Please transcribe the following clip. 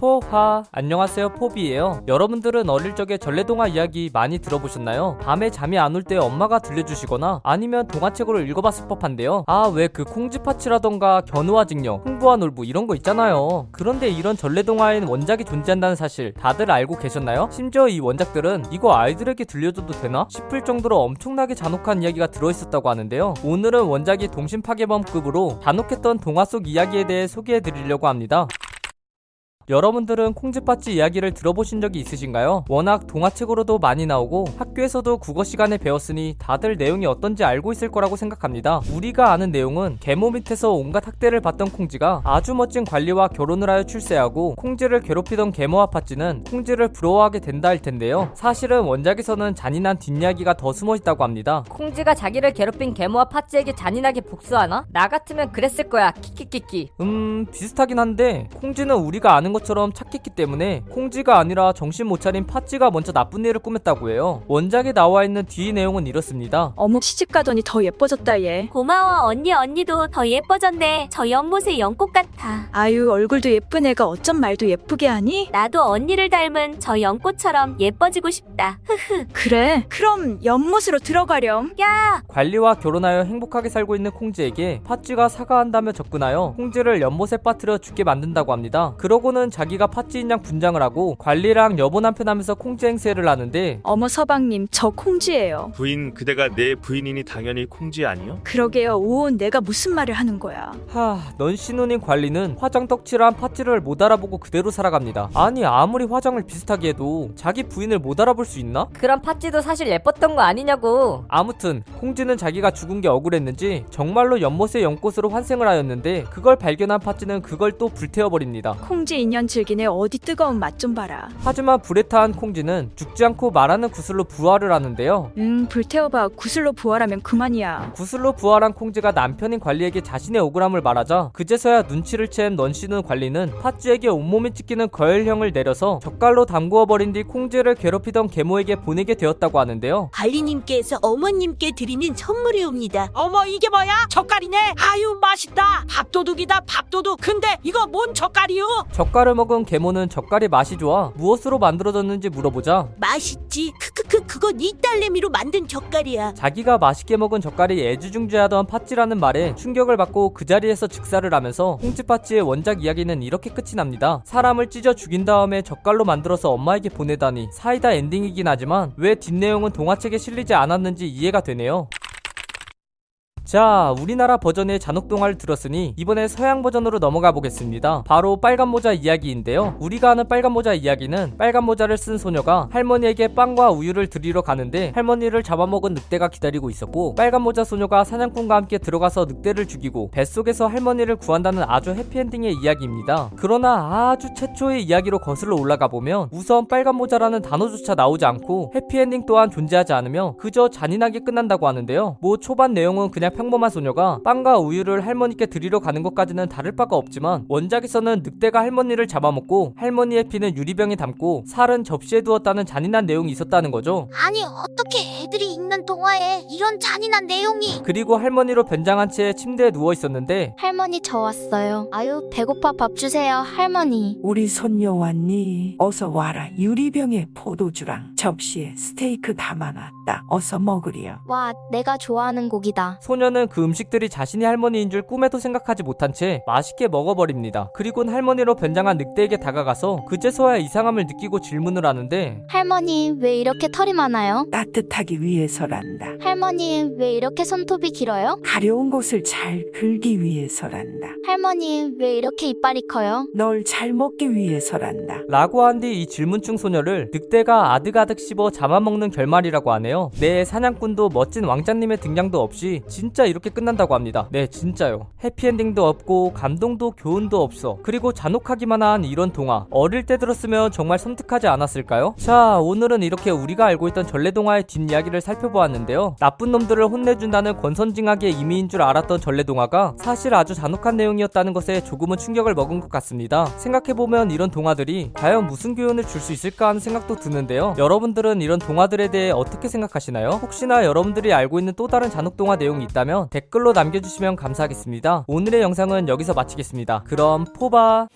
포하 안녕하세요 포비예요 여러분들은 어릴 적에 전래동화 이야기 많이 들어보셨나요? 밤에 잠이 안 올 때 엄마가 들려주시거나 아니면 동화책으로 읽어봤을 법한데요 아 왜 그 콩쥐파치라던가 견우와 직녀 흥부와 놀부 이런 거 있잖아요 그런데 이런 전래동화에는 원작이 존재한다는 사실 다들 알고 계셨나요? 심지어 이 원작들은 이거 아이들에게 들려줘도 되나? 싶을 정도로 엄청나게 잔혹한 이야기가 들어있었다고 하는데요 오늘은 원작이 동심파괴범급으로 잔혹했던 동화 속 이야기에 대해 소개해드리려고 합니다 여러분들은 콩쥐팥쥐 이야기를 들어보신 적이 있으신가요? 워낙 동화책으로도 많이 나오고 학교에서도 국어 시간에 배웠으니 다들 내용이 어떤지 알고 있을 거라고 생각합니다. 우리가 아는 내용은 계모 밑에서 온갖 학대를 받던 콩쥐가 아주 멋진 관리와 결혼을 하여 출세하고 콩쥐를 괴롭히던 계모와 팥쥐는 콩쥐를 부러워하게 된다 할 텐데요. 사실은 원작에서는 잔인한 뒷이야기가 더 숨어 있다고 합니다. 콩쥐가 자기를 괴롭힌 계모와 팥쥐에게 잔인하게 복수하나? 나 같으면 그랬을 거야. 키키키키. 음 비슷하긴 한데 콩쥐는 우리가 아는 것 처럼 착했기 때문에 콩쥐가 아니라 정신 못 차린 팥쥐가 먼저 나쁜 일을 꾸몄다고 해요. 원작에 나와 있는 뒤 내용은 이렇습니다. 어묵 시집 가더니 더 예뻐졌다 얘. 고마워 언니 언니도 더 예뻐졌네. 저 연못의 연꽃 같아. 아유 얼굴도 예쁜 애가 어쩜 말도 예쁘게 하니? 나도 언니를 닮은 저 연꽃처럼 예뻐지고 싶다. 흐흐. 그래. 그럼 연못으로 들어가렴. 야, 관리와 결혼하여 행복하게 살고 있는 콩쥐에게 팥쥐가 사과한다며 접근하여 콩쥐를 연못에 빠뜨려 죽게 만든다고 합니다. 그러고는 자기가 팥쥐인 양 분장을 하고 관리랑 여보 남편 하면서 콩쥐 행세를 하는데 어머 서방님 저 콩쥐예요. 부인 그대가 내 부인이니 당연히 콩쥐 아니요? 그러게요. 오온 내가 무슨 말을 하는 거야. 하, 넌 신혼인 관리는 화장 떡칠한 팥쥐를 못 알아보고 그대로 살아갑니다. 아니 아무리 화장을 비슷하게 해도 자기 부인을 못 알아볼 수 있나? 그런 팥쥐도 사실 예뻤던 거 아니냐고. 아무튼 콩쥐는 자기가 죽은 게 억울했는지 정말로 연못의 연꽃으로 환생을 하였는데 그걸 발견한 팥쥐는 그걸 또 불태워버립니다. 콩쥐 인연 즐기네 어디 뜨거운 맛 좀 봐라. 하지만 불에 타한 콩쥐는 죽지 않고 말하는 구슬로 부활을 하는데요. 응 불태워봐 구슬로 부활하면 그만이야. 구슬로 부활한 콩쥐가 남편인 관리에게 자신의 억울함을 말하자 그제서야 눈치를 챈 넌씨는 관리는 팥쥐에게 온몸이 찢기는 거열형을 내려서 젓갈로 담그어 버린 뒤 콩쥐를 괴롭히던 계모에게 보내게 되었다고 하는데요. 관리님께서 어머님께 드리는 선물이옵니다. 어머 이게 뭐야? 젓갈이네. 아유 맛있다. 밥도둑이다 밥도둑. 근데 이거 뭔 젓갈이요? 젓갈 을 먹은 계모는 젓갈이 맛이 좋아 무엇으로 만들어졌는지 물어보자 맛있지? 크크크 그건 이 딸내미로 만든 젓갈이야. 자기가 맛있게 먹은 젓갈이 애지중지하던 팥쥐라는 말에 충격을 받고 그 자리에서 즉사를 하면서 콩쥐팥쥐의 원작 이야기는 이렇게 끝이 납니다. 사람을 찢어 죽인 다음에 젓갈로 만들어서 엄마에게 보내다니 사이다 엔딩이긴 하지만 왜 뒷내용은 동화책에 실리지 않았는지 이해가 되네요. 자, 우리나라 버전의 잔혹동화를 들었으니 이번에 서양 버전으로 넘어가 보겠습니다. 바로 빨간 모자 이야기인데요. 우리가 아는 빨간 모자 이야기는 빨간 모자를 쓴 소녀가 할머니에게 빵과 우유를 드리러 가는데 할머니를 잡아먹은 늑대가 기다리고 있었고 빨간 모자 소녀가 사냥꾼과 함께 들어가서 늑대를 죽이고 뱃속에서 할머니를 구한다는 아주 해피엔딩의 이야기입니다. 그러나 아주 최초의 이야기로 거슬러 올라가 보면 우선 빨간 모자라는 단어조차 나오지 않고 해피엔딩 또한 존재하지 않으며 그저 잔인하게 끝난다고 하는데요. 뭐 초반 내용은 그냥 평범한 소녀가 빵과 우유를 할머니께 드리러 가는 것까지는 다를 바가 없지만 원작에서는 늑대가 할머니를 잡아먹고 할머니의 피는 유리병에 담고 살은 접시에 두었다는 잔인한 내용이 있었다는 거죠. 아니 어떻게 애들이 읽는 동화에 이런 잔인한 내용이? 그리고 할머니로 변장한 채 침대에 누워 있었는데 할머니 저 왔어요. 아유 배고파 밥 주세요 할머니. 우리 손녀 왔니? 어서 와라. 유리병에 포도주랑 접시에 스테이크 담아놨다. 어서 먹으렴. 와 내가 좋아하는 고기다. 소녀 는 그 음식들이 자신이 할머니인 줄 꿈에도 생각하지 못한 채 맛있게 먹어버립니다. 그리곤 할머니로 변장한 늑대에게 다가가서 그제서야 이상함을 느끼고 질문을 하는데 할머니 왜 이렇게 털이 많아요? 따뜻하기 위해서란다. 할머니 왜 이렇게 손톱이 길어요? 가려운 곳을 잘 긁기 위해서란다. 할머니 왜 이렇게 이빨이 커요? 널 잘 먹기 위해서란다. 라고 한 뒤 이 질문충 소녀를 늑대가 아득아득 씹어 잡아먹는 결말이라고 하네요. 네, 사냥꾼도 멋진 왕자님의 등장도 없이 진짜 이렇게 끝난다고 합니다. 네, 진짜요. 해피엔딩도 없고 감동도 교훈도 없어. 그리고 잔혹하기만 한 이런 동화. 어릴 때 들었으면 정말 섬뜩하지 않았을까요? 자, 오늘은 이렇게 우리가 알고 있던 전래동화의 뒷이야기를 살펴보았는데요. 나쁜 놈들을 혼내준다는 권선징악의 의미인 줄 알았던 전래동화가 사실 아주 잔혹한 내용이었다는 것에 조금은 충격을 먹은 것 같습니다. 생각해보면 이런 동화들이 과연 무슨 교훈을 줄 수 있을까 하는 생각도 드는데요. 여러분들은 이런 동화들에 대해 어떻게 생각하시나요? 혹시나 여러분들이 알고 있는 또 다른 잔혹 동화 내용이 있다면 댓글로 남겨주시면 감사하겠습니다. 오늘의 영상은 여기서 마치겠습니다. 그럼 포바!